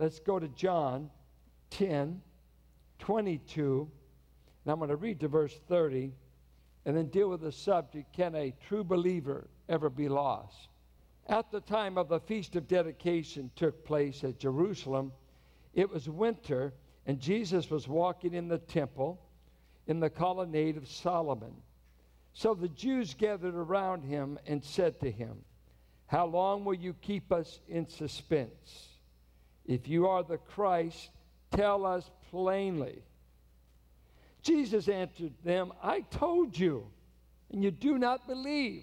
let's go to John 10, 22. And I'm going to read to verse 30 and then deal with the subject can a true believer ever be lost? At the time of the Feast of Dedication took place at Jerusalem, it was winter, and Jesus was walking in the temple in the colonnade of Solomon. So the Jews gathered around him and said to him, How long will you keep us in suspense? If you are the Christ, tell us plainly. Jesus answered them, I told you, and you do not believe.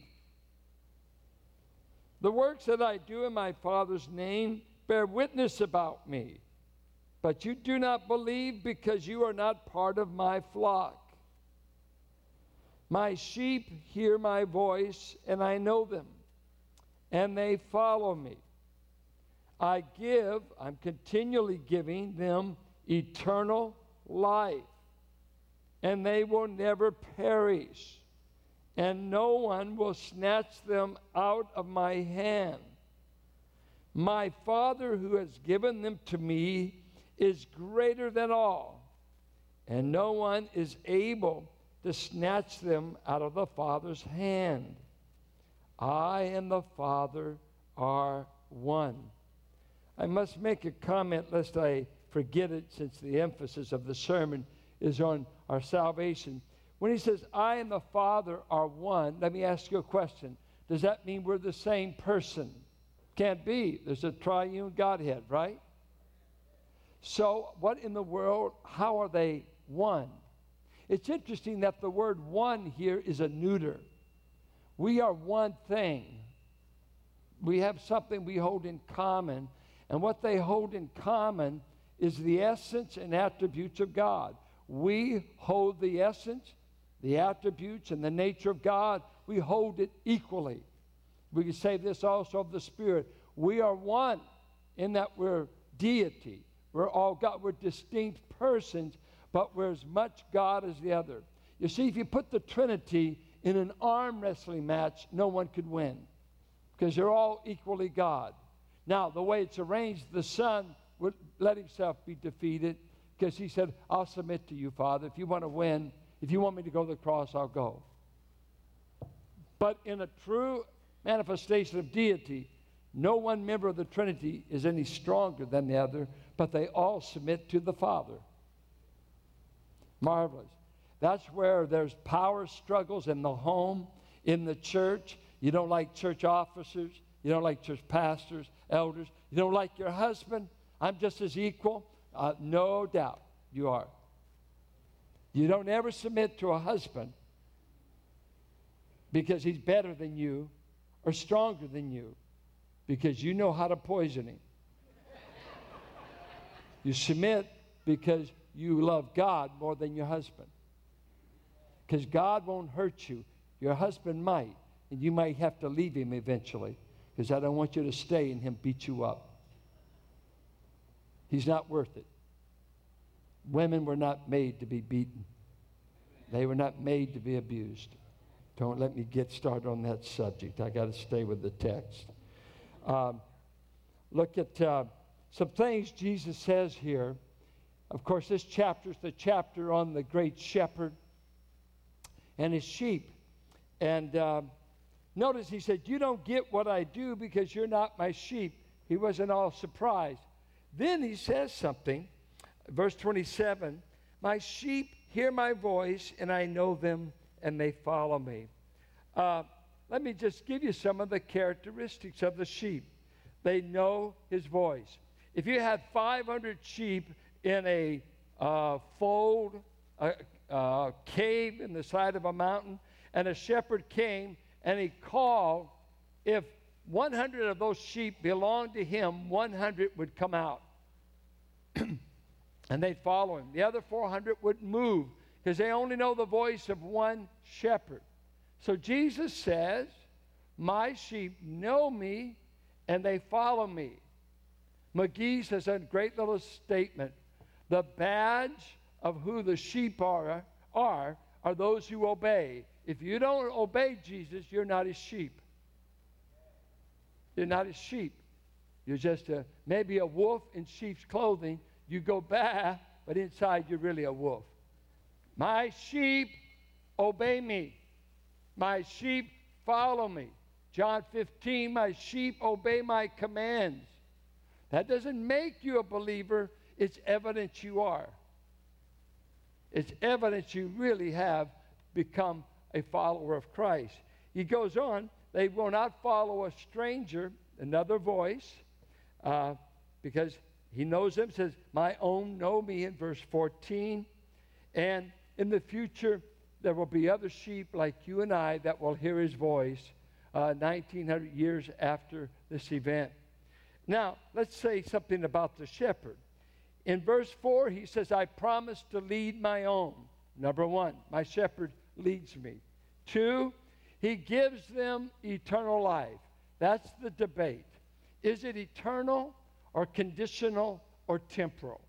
The works that I do in my Father's name bear witness about me, but you do not believe because you are not part of my flock. My sheep hear my voice, and I know them, and they follow me. I give, I'm continually giving them eternal life and they will never perish, and no one will snatch them out of my hand. My Father, who has given them to me, is greater than all, and no one is able to snatch them out of the Father's hand. I and the Father are one. I must make a comment lest I forget it since the emphasis of the sermon is on our salvation. When he says, I and the Father are one, let me ask you a question. Does that mean we're the same person? Can't be. There's a triune Godhead, right? So, what in the world, how are they one? It's interesting that the word one here is a neuter. We are one thing. We have something we hold in common, and what they hold in common is the essence and attributes of God we hold the essence, the attributes, and the nature of God, we hold it equally. We can say this also of the Spirit. We are one in that we're deity. We're all God. We're distinct persons, but we're as much God as the other. You see, if you put the Trinity in an arm wrestling match, no one could win because they're all equally God. Now, the way it's arranged, the Son would let himself be defeated, because he said, I'll submit to you, Father. If you want to win, if you want me to go to the cross, I'll go. But in a true manifestation of deity, no one member of the Trinity is any stronger than the other, but they all submit to the Father. Marvelous. That's where there's power struggles in the home, in the church. You don't like church officers. You don't like church pastors, elders. You don't like your husband. I'm just as equal. Uh, no doubt you are. You don't ever submit to a husband because he's better than you or stronger than you because you know how to poison him. you submit because you love God more than your husband. Because God won't hurt you. Your husband might, and you might have to leave him eventually because I don't want you to stay and him beat you up. He's not worth it. Women were not made to be beaten, they were not made to be abused. Don't let me get started on that subject. I got to stay with the text. Um, look at uh, some things Jesus says here. Of course, this chapter is the chapter on the great shepherd and his sheep. And uh, notice he said, You don't get what I do because you're not my sheep. He wasn't all surprised. Then he says something, verse 27 My sheep hear my voice, and I know them, and they follow me. Uh, let me just give you some of the characteristics of the sheep. They know his voice. If you had 500 sheep in a uh, fold, a, a cave in the side of a mountain, and a shepherd came and he called, if 100 of those sheep belonged to him, 100 would come out. and they'd follow him. The other 400 wouldn't move because they only know the voice of one shepherd. So Jesus says, My sheep know me and they follow me. McGee says a great little statement the badge of who the sheep are, are are those who obey. If you don't obey Jesus, you're not his sheep. You're not his sheep. You're just a, maybe a wolf in sheep's clothing. You go back, but inside you're really a wolf. My sheep obey me. My sheep follow me. John 15, my sheep obey my commands. That doesn't make you a believer, it's evidence you are. It's evidence you really have become a follower of Christ. He goes on, they will not follow a stranger, another voice, uh, because he knows them, says, My own know me in verse 14. And in the future, there will be other sheep like you and I that will hear his voice uh, 1900 years after this event. Now, let's say something about the shepherd. In verse 4, he says, I promise to lead my own. Number one, my shepherd leads me. Two, he gives them eternal life. That's the debate. Is it eternal or conditional or temporal?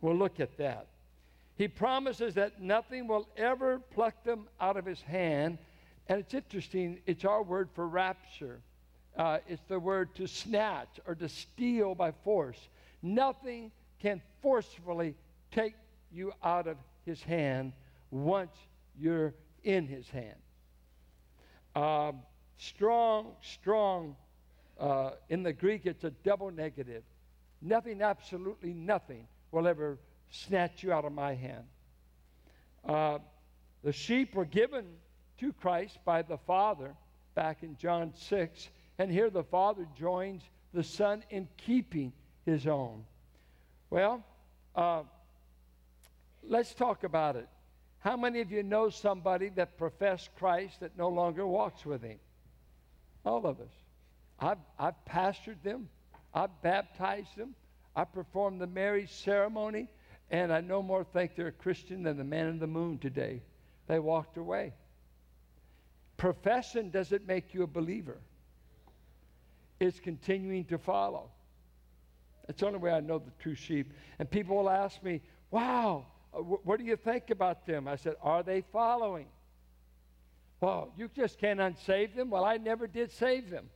We'll look at that. He promises that nothing will ever pluck them out of his hand. And it's interesting, it's our word for rapture. Uh, it's the word to snatch or to steal by force. Nothing can forcefully take you out of his hand once you're in his hand. Uh, strong, strong. Uh, in the Greek, it's a double negative. Nothing, absolutely nothing, will ever snatch you out of my hand. Uh, the sheep were given to Christ by the Father back in John 6. And here the Father joins the Son in keeping his own. Well, uh, let's talk about it. How many of you know somebody that professed Christ that no longer walks with him? All of us. I've, I've pastored them, I've baptized them, I performed the marriage ceremony, and I no more think they're a Christian than the man in the moon today. They walked away. Profession doesn't make you a believer, it's continuing to follow. That's the only way I know the true sheep. And people will ask me, wow, Uh, what do you think about them? I said, Are they following? Well, you just can't unsave them. Well, I never did save them.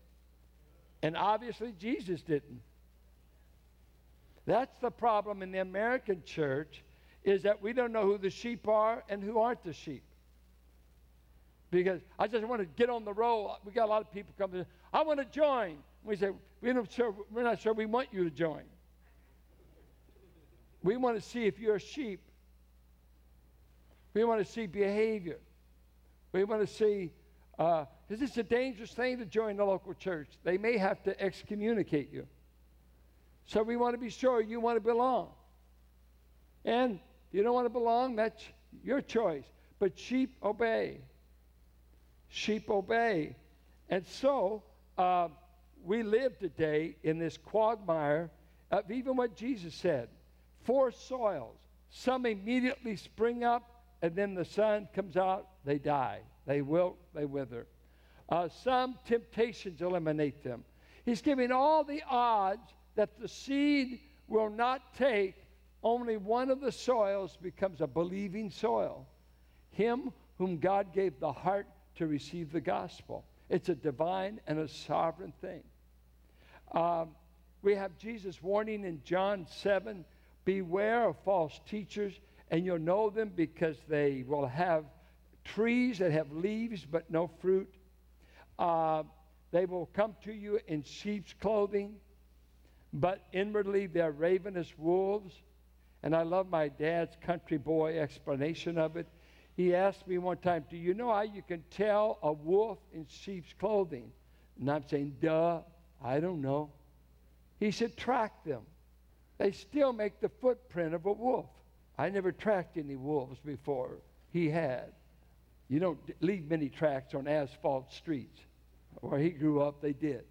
And obviously, Jesus didn't. That's the problem in the American church is that we don't know who the sheep are and who aren't the sheep. Because I just want to get on the roll. We got a lot of people coming. I want to join. We say, we're not sure, we're not sure we want you to join. We want to see if you're a sheep we want to see behavior. We want to see, uh, is this a dangerous thing to join the local church? They may have to excommunicate you. So we want to be sure you want to belong. And you don't want to belong, that's your choice. But sheep obey. Sheep obey. And so uh, we live today in this quagmire of even what Jesus said four soils. Some immediately spring up, and then the sun comes out, they die. They wilt, they wither. Uh, some temptations eliminate them. He's giving all the odds that the seed will not take, only one of the soils becomes a believing soil. Him whom God gave the heart to receive the gospel. It's a divine and a sovereign thing. Um, we have Jesus warning in John 7 Beware of false teachers and you'll know them because they will have trees that have leaves but no fruit. Uh, they will come to you in sheep's clothing, but inwardly they're ravenous wolves. And I love my dad's country boy explanation of it. He asked me one time, Do you know how you can tell a wolf in sheep's clothing? And I'm saying, Duh, I don't know. He said, Track them. They still make the footprint of a wolf. I never tracked any wolves before. He had. You don't leave many tracks on asphalt streets. Where he grew up, they did.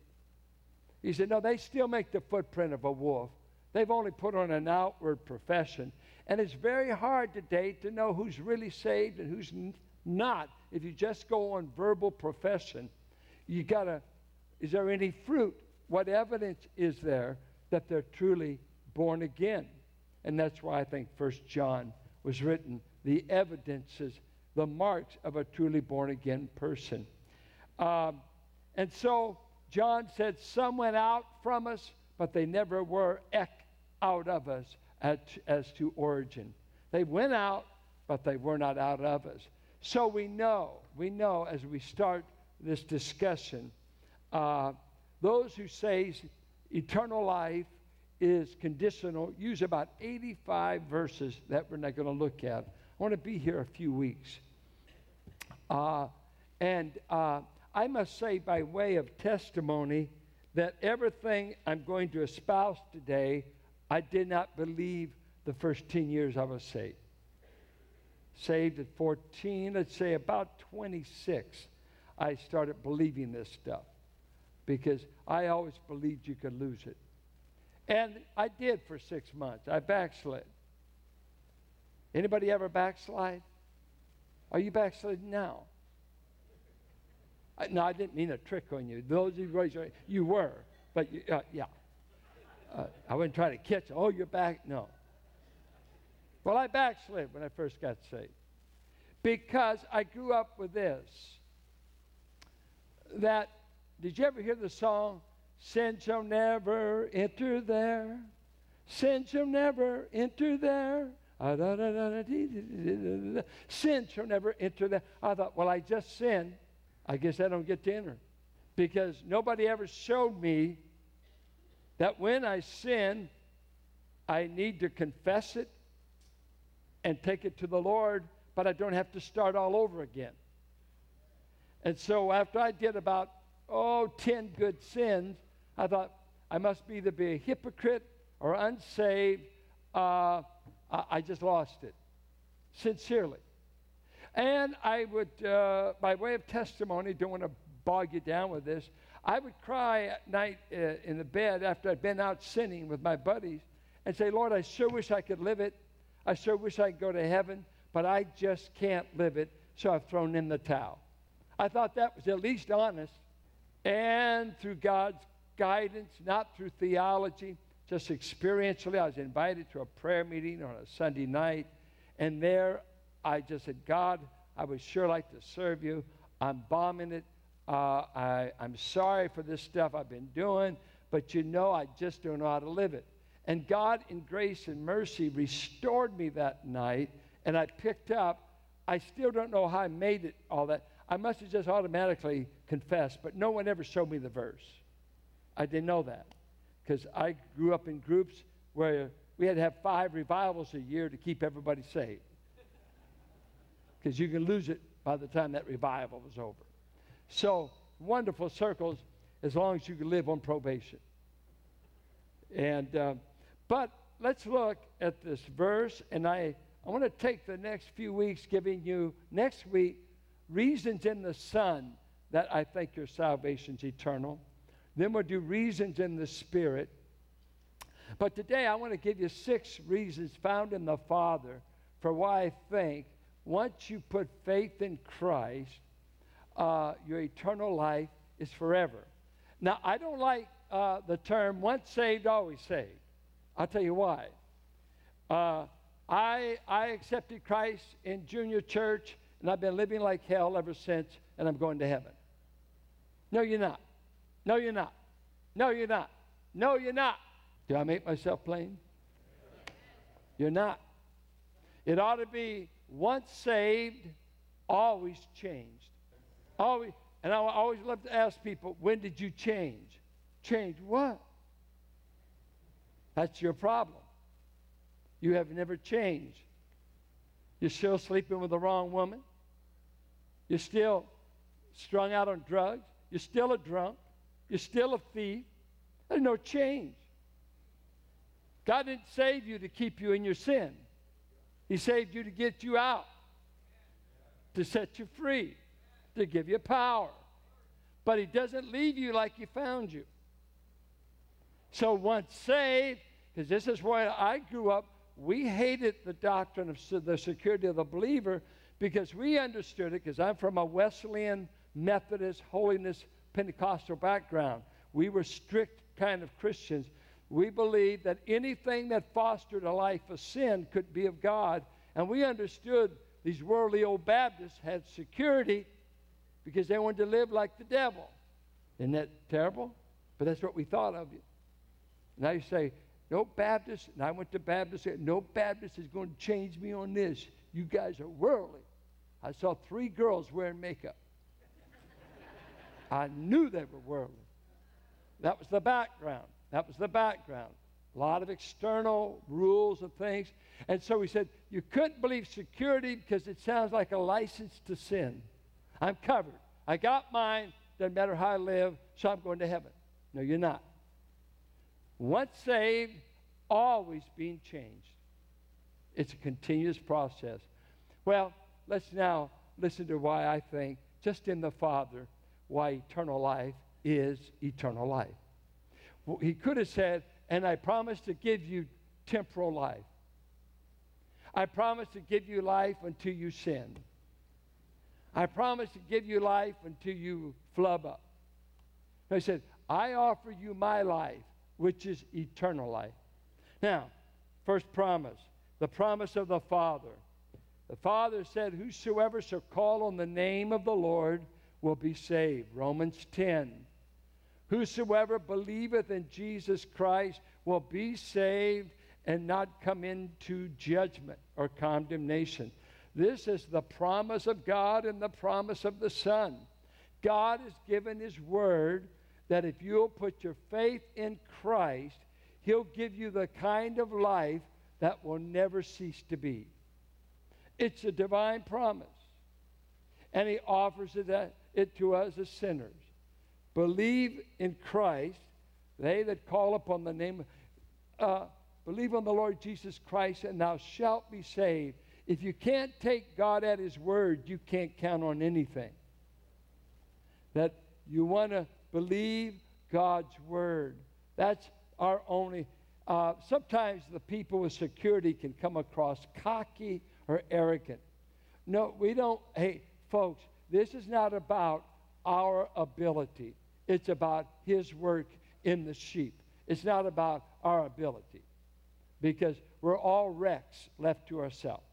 He said, No, they still make the footprint of a wolf. They've only put on an outward profession. And it's very hard today to know who's really saved and who's n- not. If you just go on verbal profession, you got to, is there any fruit? What evidence is there that they're truly born again? And that's why I think First John was written the evidences, the marks of a truly born again person. Um, and so John said, Some went out from us, but they never were out of us as, as to origin. They went out, but they were not out of us. So we know, we know as we start this discussion, uh, those who say eternal life is conditional use about 85 verses that we're not going to look at. I want to be here a few weeks. Uh, and uh, I must say, by way of testimony, that everything I'm going to espouse today, I did not believe the first 10 years I was saved. Saved at 14, let's say about 26, I started believing this stuff because I always believed you could lose it. And I did for six months. I backslid. Anybody ever backslide? Are you backsliding now? I, no, I didn't mean a trick on you. Those you raised your you were, but you, uh, yeah. Uh, I wouldn't try to catch. Oh, you're back. No. Well, I backslid when I first got saved because I grew up with this. That did you ever hear the song? Sin shall never enter there. Sin shall never enter there. Sin shall never enter there. I thought, well, I just sinned. I guess I don't get to enter. Because nobody ever showed me that when I sin, I need to confess it and take it to the Lord, but I don't have to start all over again. And so after I did about, oh, 10 good sins, I thought I must either be a hypocrite or unsaved. Uh, I just lost it, sincerely. And I would, uh, by way of testimony, don't want to bog you down with this, I would cry at night uh, in the bed after I'd been out sinning with my buddies and say, Lord, I sure wish I could live it. I sure wish I could go to heaven, but I just can't live it, so I've thrown in the towel. I thought that was at least honest. And through God's guidance, not through theology, just experientially, I was invited to a prayer meeting on a Sunday night, and there I just said, God, I would sure like to serve you. I'm bombing it. Uh, I, I'm sorry for this stuff I've been doing, but you know I just don't know how to live it. And God, in grace and mercy, restored me that night, and I picked up. I still don't know how I made it all that. I must have just automatically confessed, but no one ever showed me the verse. I didn't know that because I grew up in groups where we had to have five revivals a year to keep everybody saved because you can lose it by the time that revival was over. So, wonderful circles as long as you can live on probation. And, uh, but let's look at this verse, and I, I want to take the next few weeks giving you next week reasons in the Son that I think your salvation's eternal. Then we'll do reasons in the Spirit. But today I want to give you six reasons found in the Father for why I think once you put faith in Christ, uh, your eternal life is forever. Now, I don't like uh, the term once saved, always saved. I'll tell you why. Uh, I, I accepted Christ in junior church, and I've been living like hell ever since, and I'm going to heaven. No, you're not. No, you're not. No, you're not. No, you're not. Do I make myself plain? You're not. It ought to be once saved, always changed. Always, and I always love to ask people, when did you change? Change what? That's your problem. You have never changed. You're still sleeping with the wrong woman. You're still strung out on drugs. You're still a drunk. You're still a thief. There's no change. God didn't save you to keep you in your sin. He saved you to get you out, to set you free, to give you power. But He doesn't leave you like He found you. So once saved, because this is where I grew up, we hated the doctrine of the security of the believer because we understood it, because I'm from a Wesleyan, Methodist, holiness, Pentecostal background. We were strict kind of Christians we believed that anything that fostered a life of sin could be of God. And we understood these worldly old Baptists had security because they wanted to live like the devil. Isn't that terrible? But that's what we thought of you. Now you say, no Baptist, and I went to Baptist, no Baptist is going to change me on this. You guys are worldly. I saw three girls wearing makeup. I knew they were worldly. That was the background. That was the background. A lot of external rules and things. And so he said, You couldn't believe security because it sounds like a license to sin. I'm covered. I got mine. Doesn't matter how I live, so I'm going to heaven. No, you're not. Once saved, always being changed. It's a continuous process. Well, let's now listen to why I think, just in the Father, why eternal life is eternal life. Well, he could have said, and I promise to give you temporal life. I promise to give you life until you sin. I promise to give you life until you flub up. He said, I offer you my life, which is eternal life. Now, first promise, the promise of the Father. The Father said, Whosoever shall call on the name of the Lord will be saved. Romans 10. Whosoever believeth in Jesus Christ will be saved and not come into judgment or condemnation. This is the promise of God and the promise of the Son. God has given His word that if you'll put your faith in Christ, He'll give you the kind of life that will never cease to be. It's a divine promise. And He offers it, it to us as sinners. Believe in Christ, they that call upon the name, uh, believe on the Lord Jesus Christ, and thou shalt be saved. If you can't take God at His word, you can't count on anything. That you want to believe God's word. That's our only. Uh, sometimes the people with security can come across cocky or arrogant. No, we don't. Hey, folks, this is not about our ability. It's about His work in the sheep. It's not about our ability because we're all wrecks left to ourselves.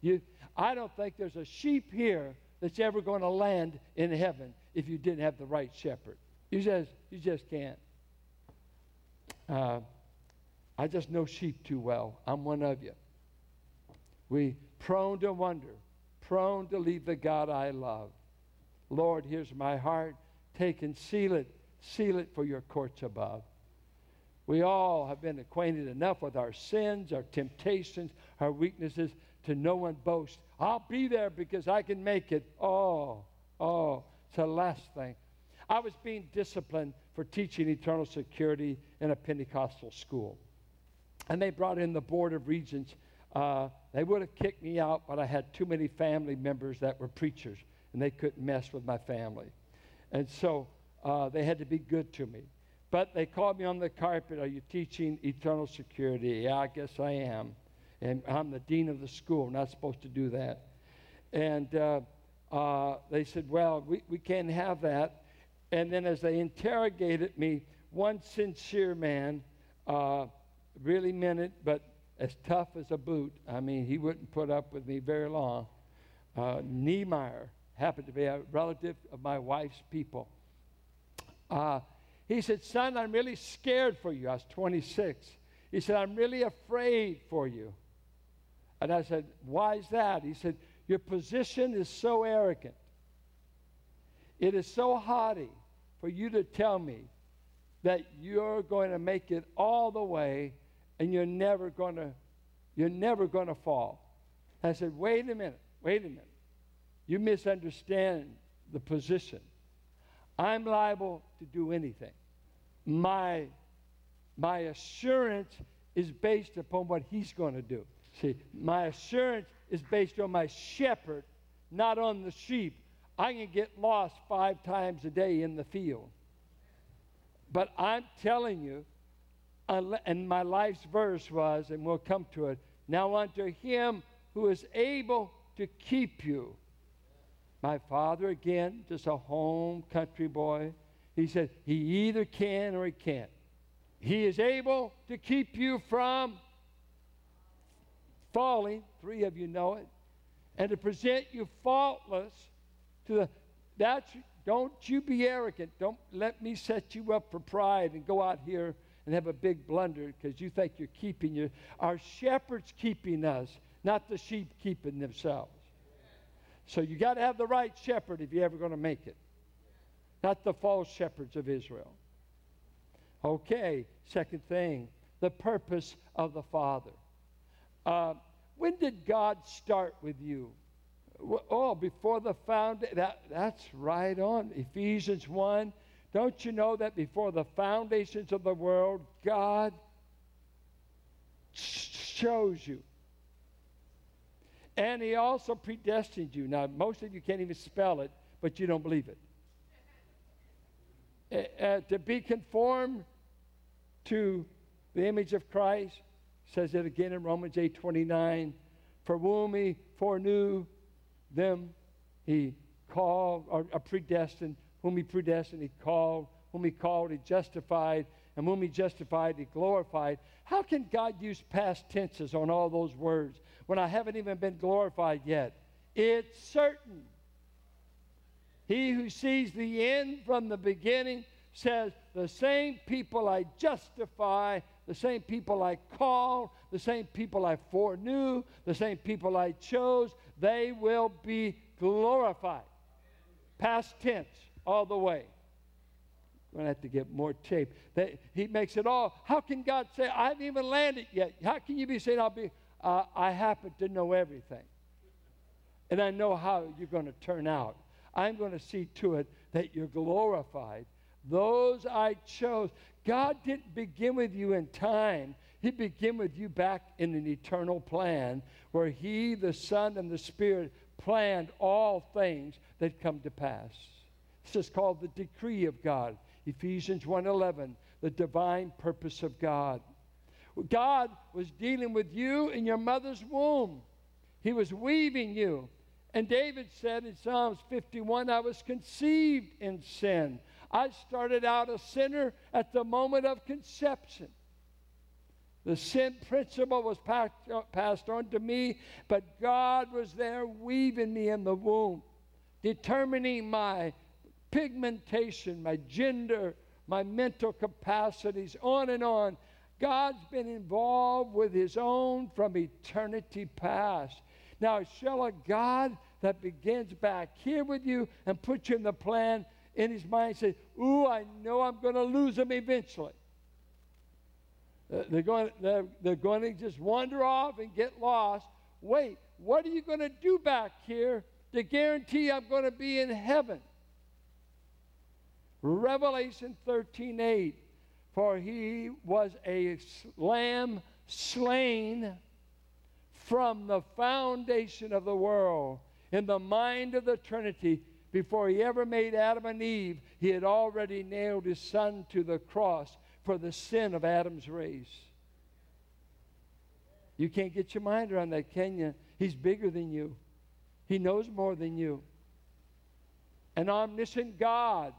You, I don't think there's a sheep here that's ever going to land in heaven if you didn't have the right shepherd. You just, you just can't. Uh, I just know sheep too well. I'm one of you. We prone to wonder, prone to leave the God I love. Lord, here's my heart. Take and seal it. Seal it for your courts above. We all have been acquainted enough with our sins, our temptations, our weaknesses to no one boast. I'll be there because I can make it. Oh, oh, it's the last thing. I was being disciplined for teaching eternal security in a Pentecostal school. And they brought in the Board of Regents. Uh, they would have kicked me out, but I had too many family members that were preachers, and they couldn't mess with my family. And so uh, they had to be good to me. But they called me on the carpet. Are you teaching eternal security? Yeah, I guess I am and I'm the dean of the school. I'm not supposed to do that. And uh, uh, they said, Well, we, we can't have that. And then as they interrogated me, one sincere man uh, really meant it, but as tough as a boot. I mean, he wouldn't put up with me very long. Uh, Niemeyer happened to be a relative of my wife's people. Uh, he said, Son, I'm really scared for you. I was 26. He said, I'm really afraid for you. And I said, Why is that? He said, Your position is so arrogant. It is so haughty for you to tell me that you're going to make it all the way and you're never going to you're never going to fall. I said, "Wait a minute. Wait a minute. You misunderstand the position. I'm liable to do anything. My my assurance is based upon what he's going to do. See, my assurance is based on my shepherd, not on the sheep. I can get lost five times a day in the field. But I'm telling you, and my life's verse was, and we'll come to it now unto him who is able to keep you. My father, again, just a home country boy, he said, he either can or he can't. He is able to keep you from falling, three of you know it, and to present you faultless to the that's Don't you be arrogant. Don't let me set you up for pride and go out here and have a big blunder because you think you're keeping you. Our shepherd's keeping us, not the sheep keeping themselves. So you got to have the right shepherd if you're ever going to make it, not the false shepherds of Israel. Okay, second thing, the purpose of the Father. Uh, when did God start with you? Oh, before the found that that's right on. Ephesians 1. Don't you know that before the foundations of the world, God chose you? And he also predestined you. Now, most of you can't even spell it, but you don't believe it. Uh, to be conformed to the image of Christ, says it again in Romans 8 29. For whom he foreknew, them he called, or, or predestined. Whom he predestined, he called. Whom he called, he justified. And whom he justified, he glorified. How can God use past tenses on all those words when I haven't even been glorified yet? It's certain. He who sees the end from the beginning says, The same people I justify, the same people I call, the same people I foreknew, the same people I chose, they will be glorified. Past tense, all the way. I'm going to have to get more tape. He makes it all. How can God say, I haven't even landed yet? How can you be saying, I'll be, uh, I happen to know everything? And I know how you're going to turn out. I'm going to see to it that you're glorified. Those I chose. God didn't begin with you in time. He began with you back in an eternal plan where He, the Son, and the Spirit planned all things that come to pass. This is called the decree of God. Ephesians 1:11, the divine purpose of God. God was dealing with you in your mother's womb. He was weaving you. And David said in Psalms 51, I was conceived in sin. I started out a sinner at the moment of conception. The sin principle was passed, passed on to me, but God was there weaving me in the womb, determining my pigmentation, my gender, my mental capacities, on and on. God's been involved with His own from eternity past. Now, shall a God that begins back here with you and puts you in the plan in his mind say, Ooh, I know I'm going to lose them eventually. Uh, they're, going, they're, they're going to just wander off and get lost. Wait, what are you going to do back here to guarantee I'm going to be in heaven? Revelation 13 8. For he was a lamb slain from the foundation of the world in the mind of the Trinity before he ever made Adam and Eve, he had already nailed his son to the cross for the sin of Adam's race. You can't get your mind around that, can you? He's bigger than you, he knows more than you. An omniscient God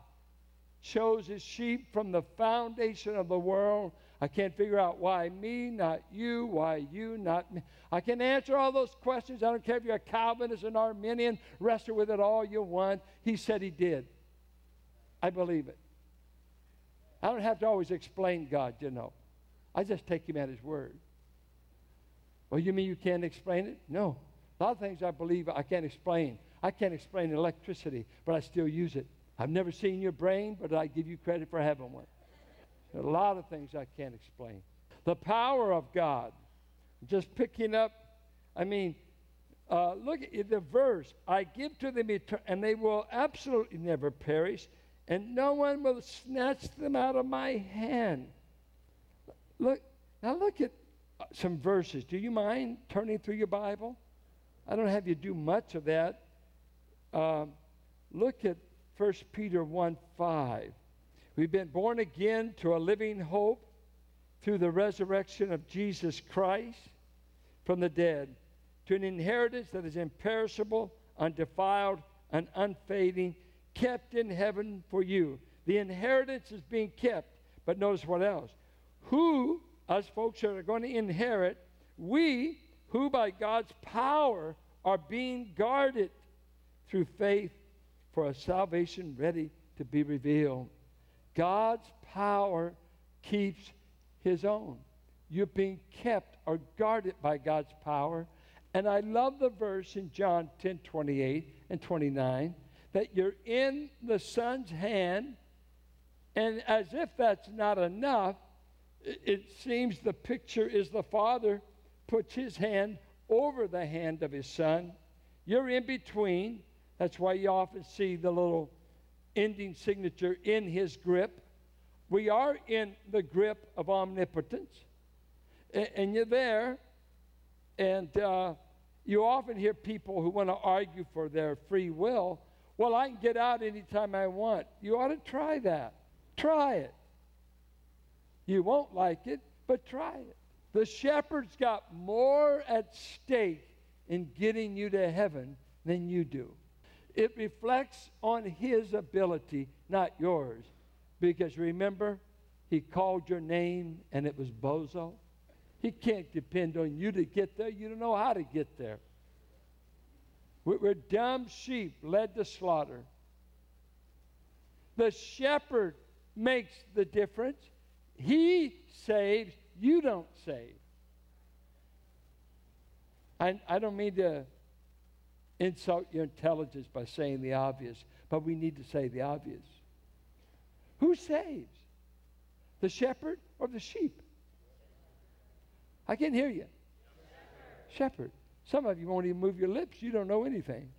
chose his sheep from the foundation of the world I can't figure out why me, not you, why you, not me. I can answer all those questions. I don't care if you're a Calvinist, or an Arminian, wrestle with it all you want. He said he did. I believe it. I don't have to always explain God, you know. I just take him at his word. Well, you mean you can't explain it? No. A lot of things I believe I can't explain. I can't explain electricity, but I still use it. I've never seen your brain, but I give you credit for having one. There are A lot of things I can't explain. The power of God. Just picking up, I mean, uh, look at the verse. I give to them, and they will absolutely never perish, and no one will snatch them out of my hand. Look, now look at uh, some verses. Do you mind turning through your Bible? I don't have you do much of that. Uh, look at 1 Peter 1 5. We've been born again to a living hope through the resurrection of Jesus Christ from the dead, to an inheritance that is imperishable, undefiled, and unfading, kept in heaven for you. The inheritance is being kept, but notice what else. Who, us folks that are going to inherit, we who by God's power are being guarded through faith for a salvation ready to be revealed. God's power keeps his own. You're being kept or guarded by God's power. And I love the verse in John 10 28 and 29 that you're in the Son's hand. And as if that's not enough, it seems the picture is the Father puts his hand over the hand of his Son. You're in between. That's why you often see the little ending signature in his grip. We are in the grip of omnipotence. And, and you're there. And uh, you often hear people who want to argue for their free will. Well, I can get out anytime I want. You ought to try that. Try it. You won't like it, but try it. The shepherd's got more at stake in getting you to heaven than you do. It reflects on his ability, not yours. Because remember, he called your name and it was Bozo. He can't depend on you to get there. You don't know how to get there. We're dumb sheep led to slaughter. The shepherd makes the difference. He saves, you don't save. I, I don't mean to insult your intelligence by saying the obvious, but we need to say the obvious. Who saves? The shepherd or the sheep? I can't hear you. Shepherd. Some of you won't even move your lips. You don't know anything.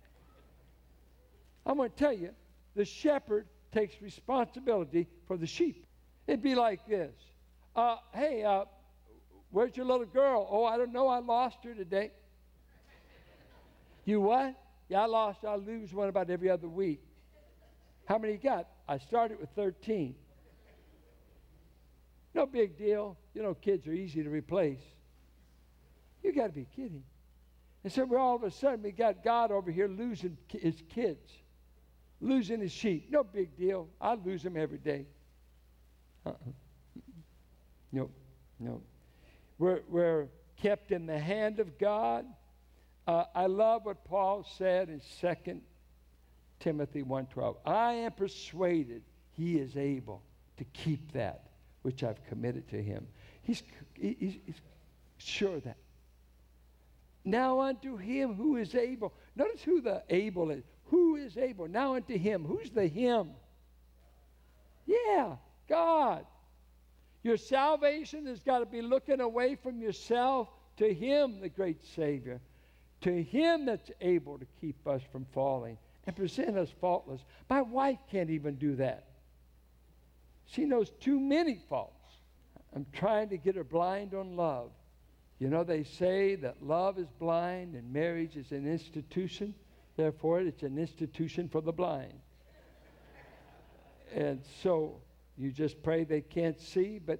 I'm going to tell you the shepherd takes responsibility for the sheep. It'd be like this uh, Hey, uh, where's your little girl? Oh, I don't know. I lost her today. You what? Yeah, I lost. I lose one about every other week. How many you got? I started with 13. No big deal. You know, kids are easy to replace. You got to be kidding. And so we're all of a sudden we got God over here losing his kids, losing his sheep. No big deal. I lose them every day. Uh-uh. No, no. We're, we're kept in the hand of God. Uh, I love what Paul said in 2 Timothy 1.12. I am persuaded he is able to keep that which I've committed to him. He's, he's, he's sure that. Now unto him who is able. Notice who the able is. Who is able? Now unto him. Who's the him? Yeah, God. Your salvation has got to be looking away from yourself to him, the great Savior. To him that's able to keep us from falling and present us faultless. My wife can't even do that. She knows too many faults. I'm trying to get her blind on love. You know, they say that love is blind and marriage is an institution. Therefore, it's an institution for the blind. and so you just pray they can't see, but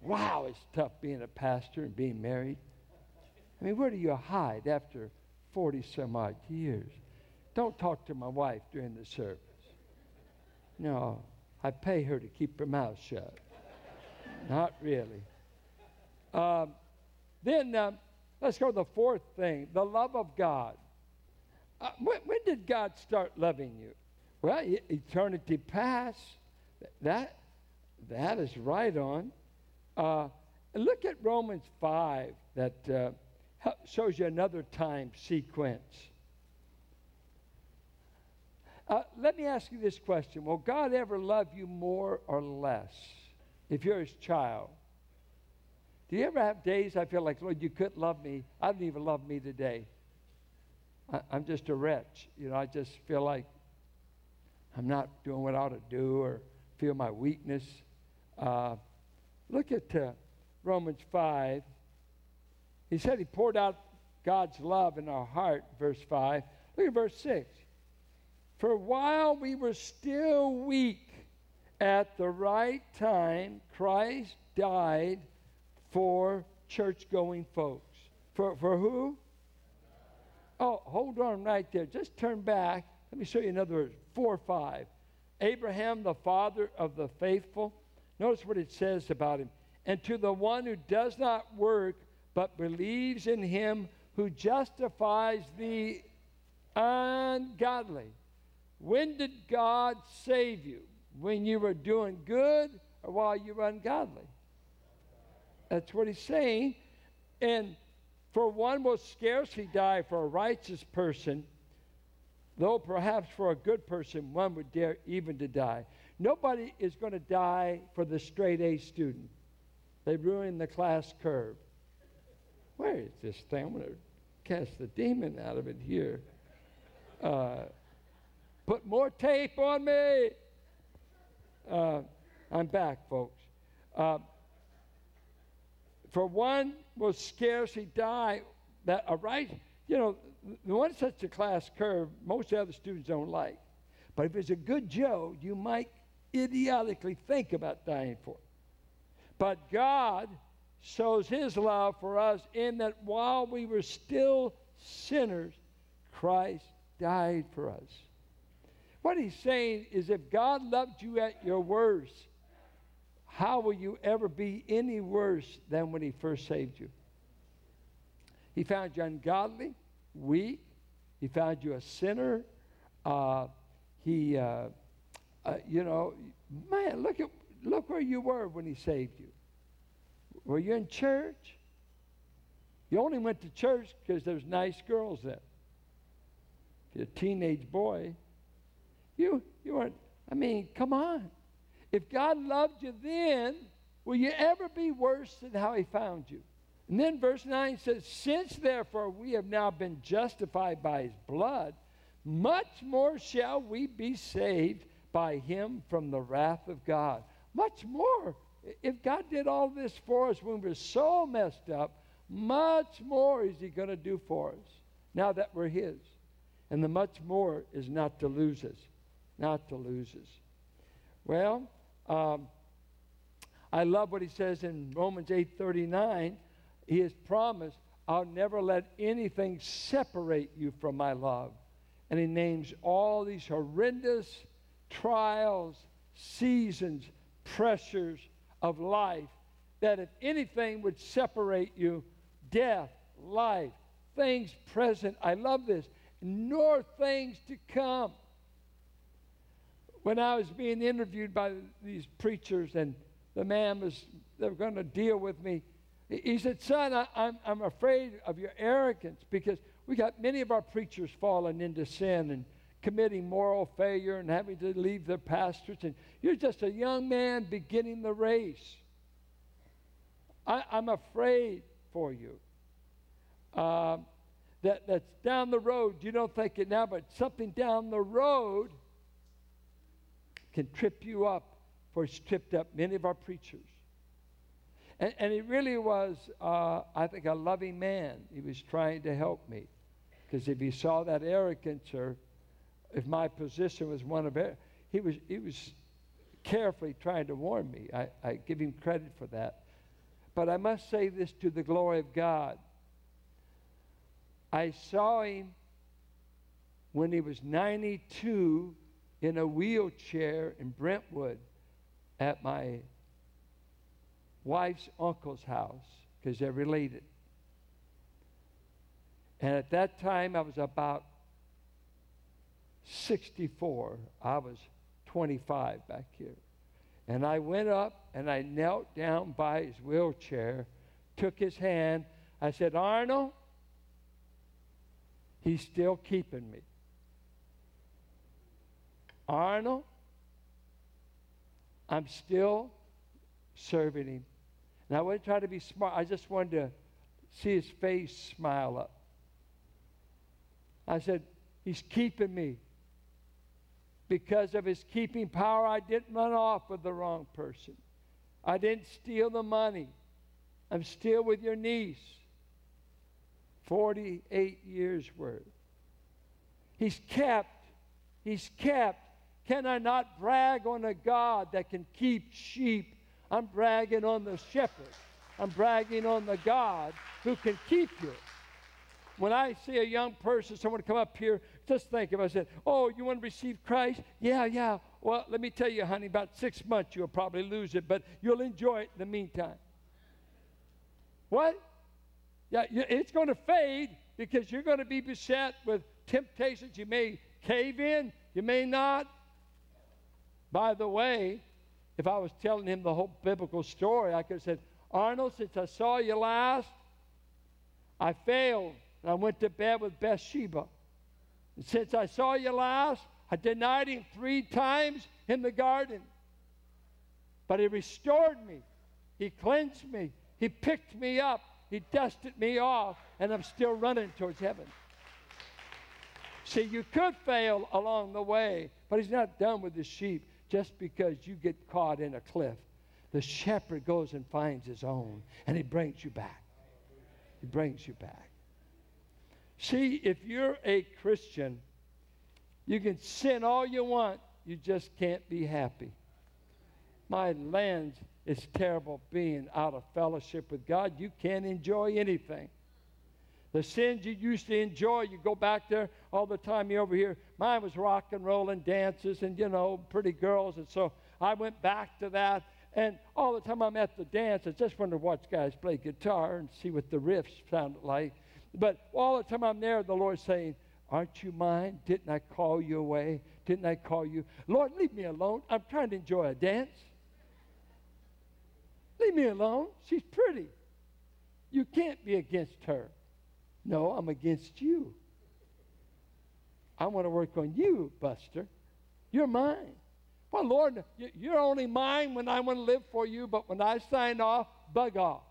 wow, it's tough being a pastor and being married. I mean, where do you hide after 40 some odd years? Don't talk to my wife during the service. No, I pay her to keep her mouth shut. Not really. Um, then uh, let's go to the fourth thing the love of God. Uh, when, when, did God start loving you? Well, eternity past. That, that is right on. Uh, look at Romans 5 that uh, shows you another time sequence. Uh, let me ask you this question Will God ever love you more or less if you're his child? Do you ever have days I feel like, Lord, you couldn't love me? I don't even love me today. I, am just a wretch. You know, I just feel like I'm not doing what I ought to do or feel my weakness. Uh, look at uh, Romans 5. He said he poured out God's love in our heart, verse 5. Look at verse 6. For while we were still weak, at the right time, Christ died for church going folks. For, for who? Oh, hold on right there. Just turn back. Let me show you another verse. 4 or 5. Abraham, the father of the faithful. Notice what it says about him. And to the one who does not work, but believes in him who justifies the ungodly. When did God save you? When you were doing good or while you were ungodly? That's what he's saying. And for one will scarcely die for a righteous person, though perhaps for a good person one would dare even to die. Nobody is going to die for the straight A student. They ruin the class curve. Where is this thing? I'm going to cast the demon out of it here. Uh, put more tape on me. Uh, I'm back, folks. Uh, for one will scarcely die that a right, you know, the one such a class curve most other students don't like. But if it's a good Joe, you might idiotically think about dying for it. But God shows his love for us in that while we were still sinners, Christ died for us. What he's saying is if God loved you at your worst, how will you ever be any worse than when he first saved you? He found you ungodly, weak. He found you a sinner. Uh, he, uh, uh, you know, man, look at look where you were when he saved you. Were you in church? You only went to church because there's nice girls there. If you're a teenage boy, you you weren't. I mean, come on. If God loved you then, will you ever be worse than how He found you? And then verse 9 says, Since therefore we have now been justified by His blood, much more shall we be saved by Him from the wrath of God. Much more if God did all this for us when we were so messed up, much more is He going to do for us now that we're His. And the much more is not to lose us, not to lose us. Well, um, I love what He says in Romans 8:39. He has promised, "I'll never let anything separate you from my love." And He names all these horrendous trials, seasons, pressures, of life that if anything would separate you, death, life, things present, I love this, nor things to come. When I was being interviewed by these preachers and the man was, they were going to deal with me, he said, Son, I, I'm, I'm afraid of your arrogance because we got many of our preachers falling into sin and committing moral failure and having to leave their pastors, and you're just a young man beginning the race. I, am afraid for you. Uh, that, that's down the road. You don't think it now, but something down the road can trip you up, for it's tripped up many of our preachers. And, and he really was, uh, I think, a loving man. He was trying to help me. Because if he saw that arrogance or if my position was one of it, he was, he was carefully trying to warn me. I, I give him credit for that. But I must say this to the glory of God. I saw him when he was 92 in a wheelchair in Brentwood at my wife's uncle's house because they're related. And at that time, I was about 64. I was 25 back here. And I went up and I knelt down by his wheelchair, took his hand. I said, Arnold, he's still keeping me. Arnold, I'm still serving him. And I wasn't trying to be smart. I just wanted to see his face smile up. I said, He's keeping me because of his keeping power, I didn't run off with the wrong person. I didn't steal the money. I'm still with your niece. 48 years worth. He's kept. He's kept. Can I not brag on a God that can keep sheep? I'm bragging on the shepherd. I'm bragging on the God who can keep you. When I see a young person, someone come up here, just think if I said, Oh, you want to receive Christ? Yeah, yeah. Well, let me tell you, honey, about six months you'll probably lose it, but you'll enjoy it in the meantime. What? Yeah, it's going to fade because you're going to be beset with temptations. You may cave in, you may not. By the way, if I was telling him the whole biblical story, I could have said, Arnold, since I saw you last, I failed. And I went to bed with Bathsheba. And since I saw you last, I denied him three times in the garden. But he restored me. He cleansed me. He picked me up. He dusted me off. And I'm still running towards heaven. See, you could fail along the way, but he's not done with the sheep just because you get caught in a cliff. The shepherd goes and finds his own, and he brings you back. He brings you back. See, if you're a Christian, you can sin all you want, you just can't be happy. My land is terrible being out of fellowship with God. You can't enjoy anything. The sins you used to enjoy, you go back there all the time. You over here. Mine was rock and roll and dances and, you know, pretty girls. And so I went back to that. And all the time I'm at the dance, I just want to watch guys play guitar and see what the riffs sounded like. But all the time I'm there, the Lord's saying, Aren't you mine? Didn't I call you away? Didn't I call you? Lord, leave me alone. I'm trying to enjoy a dance. Leave me alone. She's pretty. You can't be against her. No, I'm against you. I want to work on you, Buster. You're mine. Well, Lord, you're only mine when I want to live for you, but when I sign off, bug off.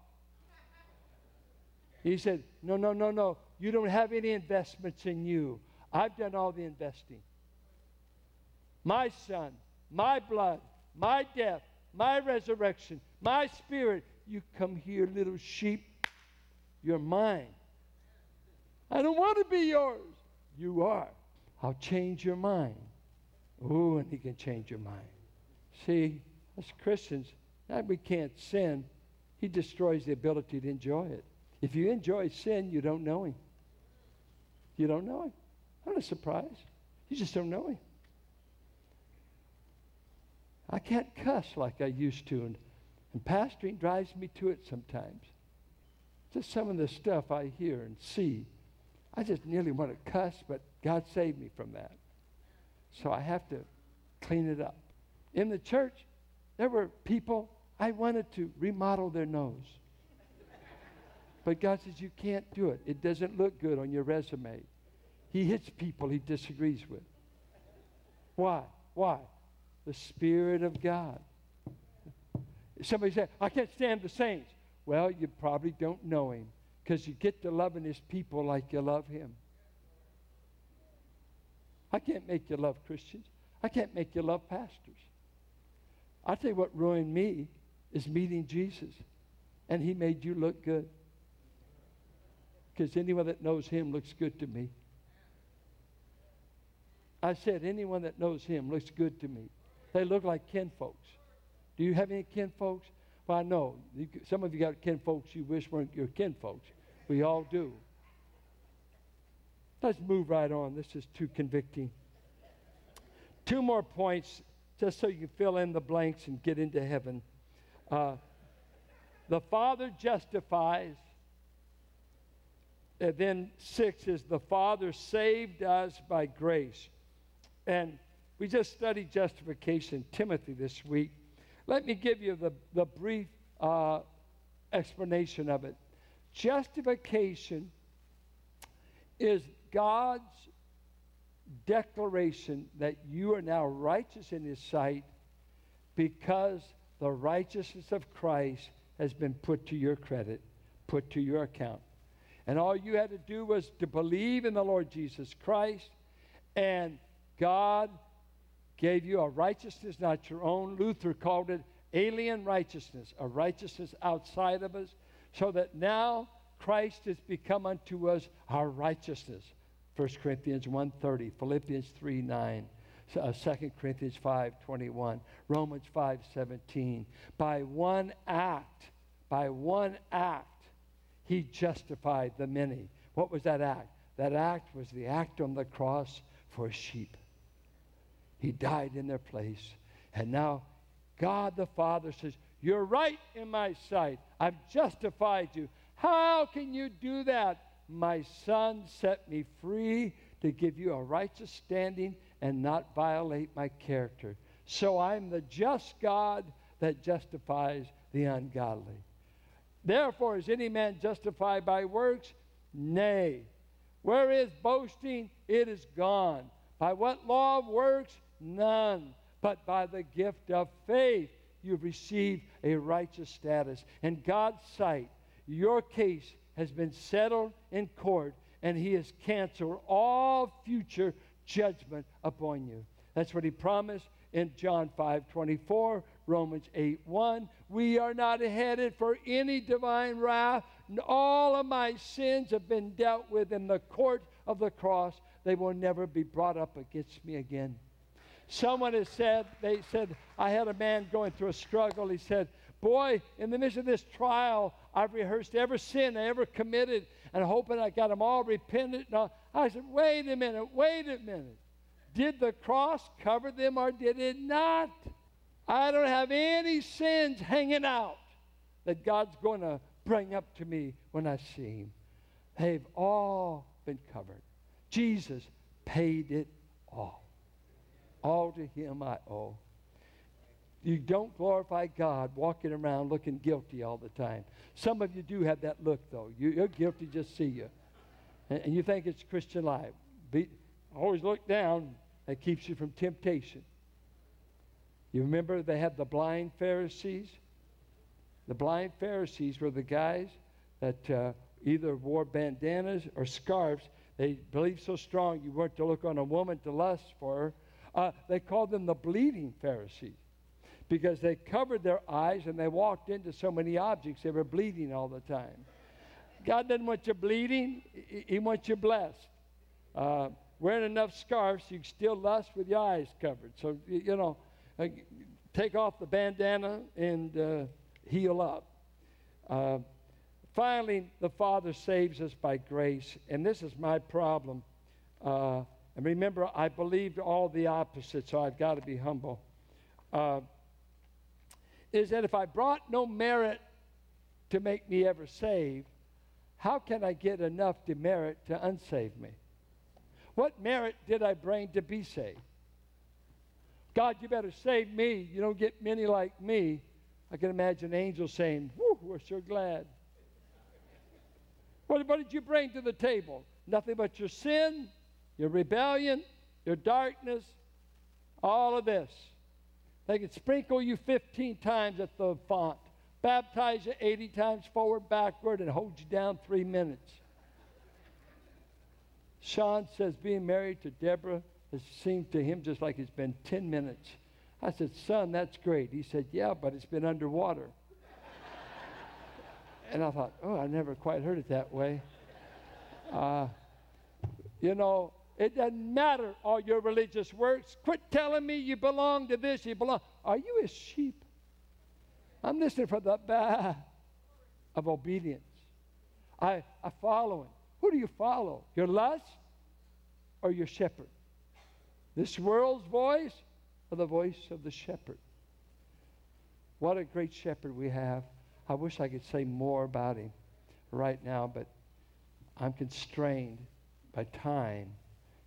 He said, No, no, no, no. You don't have any investments in you. I've done all the investing. My son, my blood, my death, my resurrection, my spirit. You come here, little sheep. You're mine. I don't want to be yours. You are. I'll change your mind. Ooh, and he can change your mind. See, as Christians, that we can't sin. He destroys the ability to enjoy it. If you enjoy sin, you don't know him. You don't know him. I'm Not a surprise. You just don't know him. I can't cuss like I used to, and, and pastoring drives me to it sometimes. Just some of the stuff I hear and see. I just nearly want to cuss, but God saved me from that. So I have to clean it up. In the church, there were people I wanted to remodel their nose. But God says, You can't do it. It doesn't look good on your resume. He hits people he disagrees with. Why? Why? The Spirit of God. Somebody said, I can't stand the saints. Well, you probably don't know him because you get to loving his people like you love him. I can't make you love Christians. I can't make you love pastors. I tell you what ruined me is meeting Jesus, and he made you look good. Because anyone that knows him looks good to me. I said, anyone that knows him looks good to me. They look like kin folks. Do you have any kin folks? Well, I know. Some of you got kin folks you wish weren't your kin folks. We all do. Let's move right on. This is too convicting. Two more points, just so you fill in the blanks and get into heaven. Uh, the Father justifies. And then six is the Father saved us by grace. And we just studied justification, Timothy, this week. Let me give you the, the brief uh, explanation of it. Justification is God's declaration that you are now righteous in His sight because the righteousness of Christ has been put to your credit, put to your account. And all you had to do was to believe in the Lord Jesus Christ, and God gave you a righteousness not your own. Luther called it alien righteousness, a righteousness outside of us so that now Christ has become unto us our righteousness. 1 Corinthians 1.30, Philippians 3.9, uh, 2 Corinthians 5.21, Romans 5.17. By one act, by one act, he justified the many. What was that act? That act was the act on the cross for sheep. He died in their place. And now God the Father says, you're right in my sight. I've justified you. How can you do that? My son set me free to give you a righteous standing and not violate my character. So I'm the just God that justifies the ungodly. Therefore, is any man justified by works? Nay. Where is boasting? It is gone. By what law of works? None. But by the gift of faith, you've received a righteous status. In God's sight, your case has been settled in court, and He has canceled all future judgment upon you. That's what He promised in John 5 24, Romans 8 1. We are not headed for any divine wrath. All of my sins have been dealt with in the court of the cross. They will never be brought up against me again. Someone has said, they said, I had a man going through a struggle. He said, Boy, in the midst of this trial, I've rehearsed every sin I ever committed and hoping I got them all repentant. I said, Wait a minute, wait a minute. Did the cross cover them or did it not? I don't have any sins hanging out that God's going to bring up to me when I see Him. They've all been covered. Jesus paid it all. All to Him I owe. You don't glorify God walking around looking guilty all the time. Some of you do have that look, though. You, are guilty, just see you. And, and, you think it's Christian life. Be, always look down. That keeps you from temptation. You remember they had the blind Pharisees? The blind Pharisees were the guys that uh, either wore bandanas or scarves. They believed so strong you weren't to look on a woman to lust for her. Uh, they called them the bleeding Pharisees because they covered their eyes and they walked into so many objects. They were bleeding all the time. God doesn't want you bleeding, He wants you blessed. Uh, wearing enough scarves, you still lust with your eyes covered. So, you know, uh, take off the bandana and uh, heal up. Uh, finally, the Father saves us by grace, and this is my problem. Uh, and remember, I believed all the opposite, so I've got to be humble. Uh, is that if I brought no merit to make me ever saved, how can I get enough demerit to unsave me? What merit did I bring to be saved? God, you better save me. You don't get many like me. I can imagine angels saying, Whew, we're so glad. What, what did you bring to the table? Nothing but your sin, your rebellion, your darkness, all of this. They can sprinkle you 15 times at the font, baptize you 80 times forward, backward, and hold you down three minutes. Sean says being married to Deborah it seemed to him just like it's been 10 minutes. I said, Son, that's great. He said, Yeah, but it's been underwater. and I thought, Oh, I never quite heard it that way. Uh, you know, it doesn't matter all your religious works. Quit telling me you belong to this, you belong. Are you a sheep? I'm listening for the bah of obedience. I, I follow him. Who do you follow? Your lust or your shepherd? This world's voice or the voice of the shepherd? What a great shepherd we have. I wish I could say more about him right now, but I'm constrained by time